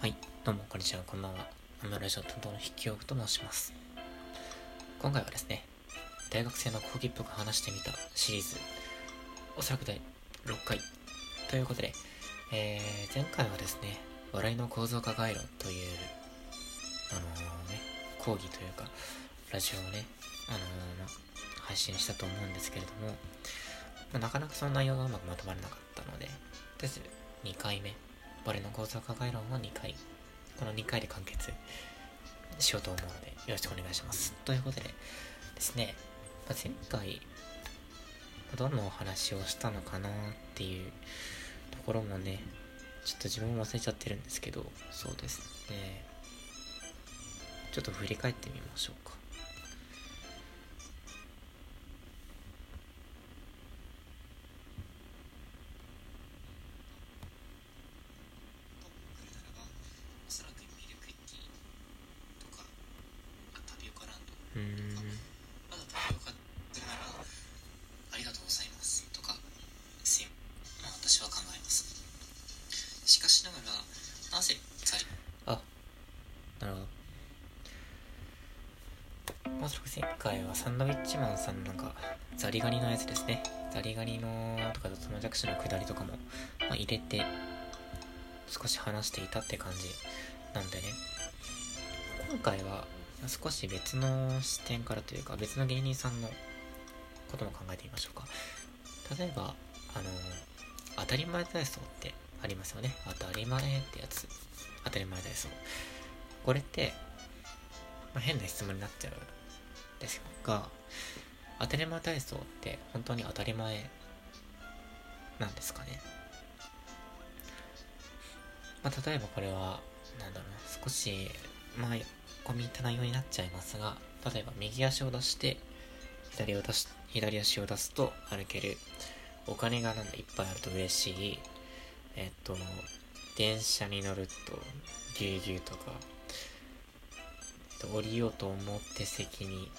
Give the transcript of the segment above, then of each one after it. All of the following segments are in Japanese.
はい、どうも、こんにちは、こんばんは。アムラジオ担当の筆記用具と申します。今回はですね、大学生の講義っぽく話してみたシリーズ、おそらく第6回ということで、えー、前回はですね、笑いの構造化概論という、あのー、ね、講義というか、ラジオをね、あのー、配信したと思うんですけれども、ま、なかなかその内容がうまくまとまらなかったので、とりあえず2回目、俺の構造化概論を2回、この2回で完結しようと思うので、よろしくお願いします。ということでですね、ま、前回、どんなお話をしたのかなっていうところもね、ちょっと自分も忘れちゃってるんですけど、そうですね。ちょっと振り返ってみましょうか。うんまだタピオカってるならありがとうございますとかすいまあ私は考えますしかしながらなぜザリあ、なるほど。まず前回はサンドウィッチマンさんなんか、ザリガニのやつですね。ザリガニのとか、その弱視の下りとかも、まあ、入れて、少し話していたって感じなんでね。今回は、少し別の視点からというか、別の芸人さんのことも考えてみましょうか。例えば、あの、当たり前体操ってありますよね。当たり前ってやつ。当たり前体操。これって、まあ、変な質問になっちゃうんですが、当たり前体操って本当に当たり前なんですかね？まあ、例えばこれは、なんだろうな、少し、まあ、込み入った内容になっちゃいますが、例えば右足を出して、左を出し、左足を出すと歩ける。お金がなんだいっぱいあると嬉しい。えっと、電車に乗るとぎゅうぎゅうとか、えっと、降りようと思って席に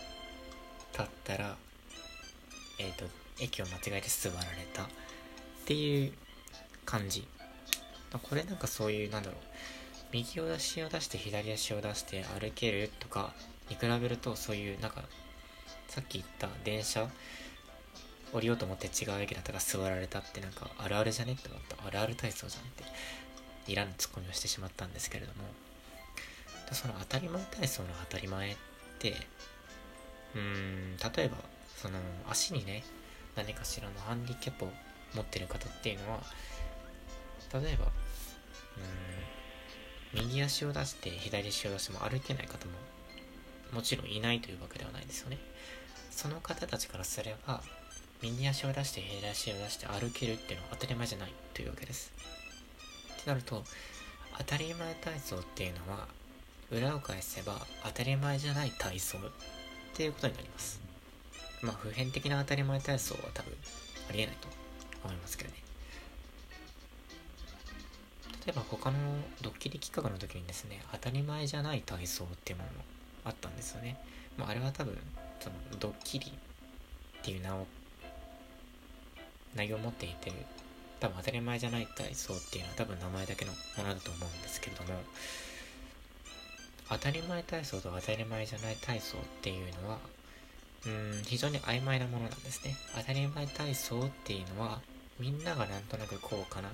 立ったら、えっと、駅を間違えて座られたっていう感じ。これなんかそういう、なんだろう、右足を出して左足を出して歩けるとかに比べるとそういうなんかさっき言った電車降りようと思って違う駅だったら座られたってなんかあるあるじゃねって思った。あるある体操じゃんっていらぬツッコミをしてしまったんですけれども。その当たり前体操の当たり前ってうーん例えばその足にね何かしらのハンディキャップを持ってる方っていうのは例えばうーん右足を出して左足を出しても歩けない方ももちろんいないというわけではないですよね。その方たちからすれば右足を出して左足を出して歩けるっていうのは当たり前じゃないというわけです。ってなると当たり前体操っていうのは裏を返せば当たり前じゃない体操っていうことになります。まあ普遍的な当たり前体操は多分ありえないと思いますけどね。えば他のドッキリ企画の時にですね当たり前じゃない体操っていうものもあったんですよね、まあ、あれは多分そのドッキリっていう名を内容を持っていて多分当たり前じゃない体操っていうのは多分名前だけのものだと思うんですけれども当たり前体操と当たり前じゃない体操っていうのはうん非常に曖昧なものなんですね。当たり前体操っていうのはみんながなんとなくこうかな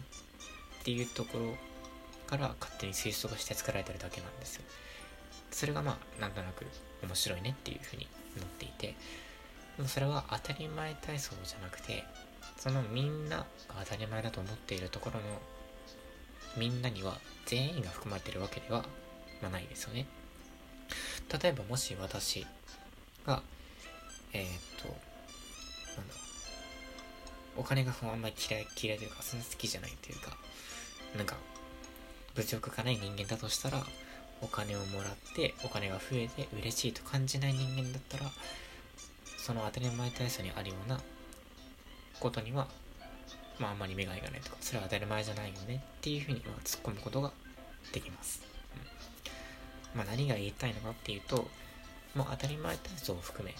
っていうところから勝手に推測して作られてるだけなんですよ。それがまあなんとなく面白いねっていうふうに思っていて。でもそれは当たり前体操じゃなくてそのみんなが当たり前だと思っているところのみんなには全員が含まれてるわけでは、ま、ないですよね。例えばもし私がえー、っとなんだお金があんまり嫌い嫌いというかそんな好きじゃないというか。なんか物欲がない人間だとしたらお金をもらってお金が増えて嬉しいと感じない人間だったらその当たり前体操にあるようなことにはまああんまり目がいかないとかそれは当たり前じゃないよねっていうふうにま突っ込むことができます、うん、まあ何が言いたいのかっていうともう当たり前体操を含め、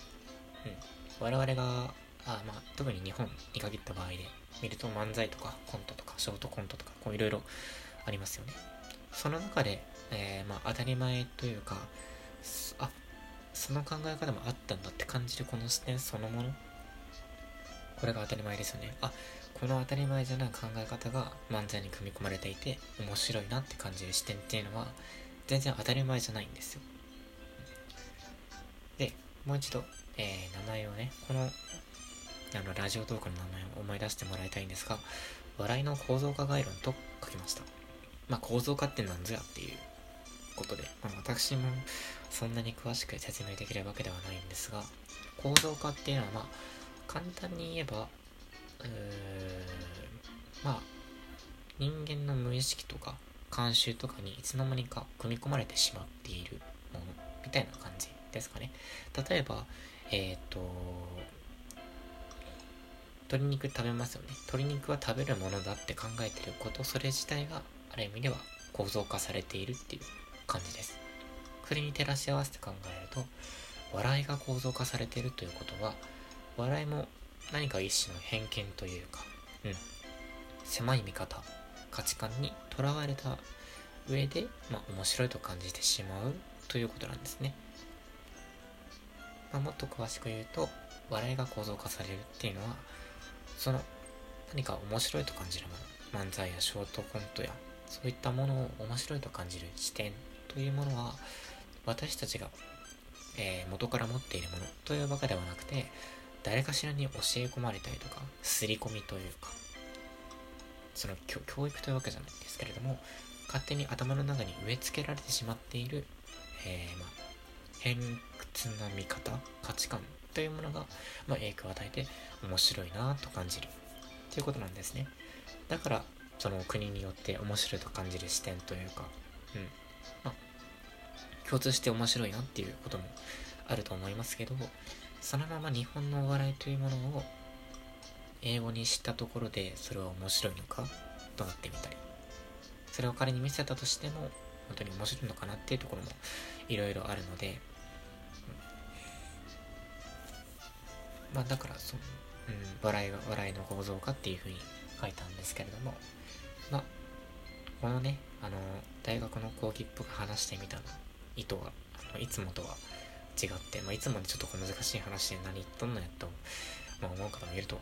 うん、我々があまあ特に日本に限った場合で見ると漫才とかコントとかショートコントとかこういろいろありますよね。その中で、えー、まあ、当たり前というかあその考え方もあったんだって感じるこの視点そのもの。これが当たり前ですよね。あこの当たり前じゃない考え方が漫才に組み込まれていて面白いなって感じる視点っていうのは全然当たり前じゃないんですよ。でもう一度、えー、名前をねこのあのラジオトークの名前を思い出してもらいたいんですが笑いの構造化概論と書きました。まあ構造化って何ぞやっていうことで、まあ、私もそんなに詳しく説明できるわけではないんですが構造化っていうのはまあ簡単に言えばうーまあ人間の無意識とか慣習とかにいつの間にか組み込まれてしまっているものみたいな感じですかね。例えばえっ、ー、と鶏肉食べますよね。鶏肉は食べるものだって考えてること。それ自体がある意味では構造化されているっていう感じです。それに照らし合わせて考えると笑いが構造化されているということは笑いも何か一種の偏見というか、うん、狭い見方価値観にとらわれた上で、まあ、面白いと感じてしまうということなんですね、まあ、もっと詳しく言うと笑いが構造化されるっていうのはその何か面白いと感じるもの漫才やショートコントやそういったものを面白いと感じる視点というものは私たちが、えー、元から持っているものというわけではなくて誰かしらに教え込まれたりとか刷り込みというかその教育というわけじゃないんですけれども勝手に頭の中に植え付けられてしまっている、えー、まあ、偏屈な見方価値観というものが、まあ、影響を与えて面白いなと感じるということなんですね。だからその国によって面白いと感じる視点というかうん。まあ共通して面白いなっていうこともあると思いますけどそのまま日本のお笑いというものを英語にしたところでそれは面白いのかとなってみたりそれを彼に見せたとしても本当に面白いのかなっていうところもいろいろあるのでまあだからその、うん、笑いが笑いの構造化っていうふうに書いたんですけれどもまあこのねあの大学の講義っぽく話してみたの意図はあのいつもとは違って、まあ、いつもにちょっと難しい話で何言っとんのやと、まあ、思う方もいると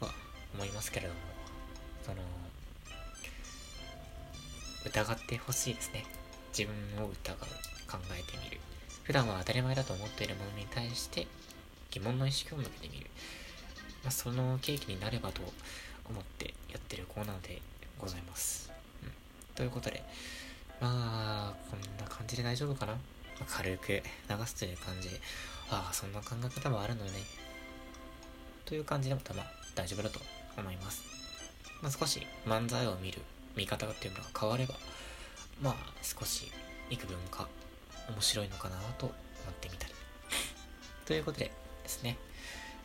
は思いますけれどもその疑ってほしいですね。自分を疑う。考えてみる。普段は当たり前だと思っているものに対して疑問の意識を向けてみる。まあ、その契機になればと思ってやってるコーナーでございます。うん、ということで、まあ、こんな感じで大丈夫かな、まあ、軽く流すという感じで、ああ、そんな考え方もあるのね。という感じでまたまあ大丈夫だと思います。まあ、少し漫才を見る見方っていうのが変われば、まあ少し幾分か面白いのかなと思ってみたり。ということで、ですね。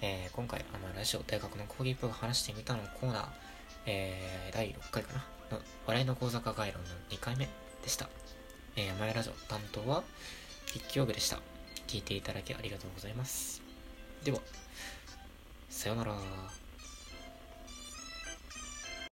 えー、今回、あの、ラジオ大学の講義部が話してみたのコーナー、えー、第6回かな？の、笑いの講座化概論の2回目でした。えー、マヤラジオ担当は、筆記用具でした。聞いていただきありがとうございます。では、さようなら。